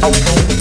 Okay.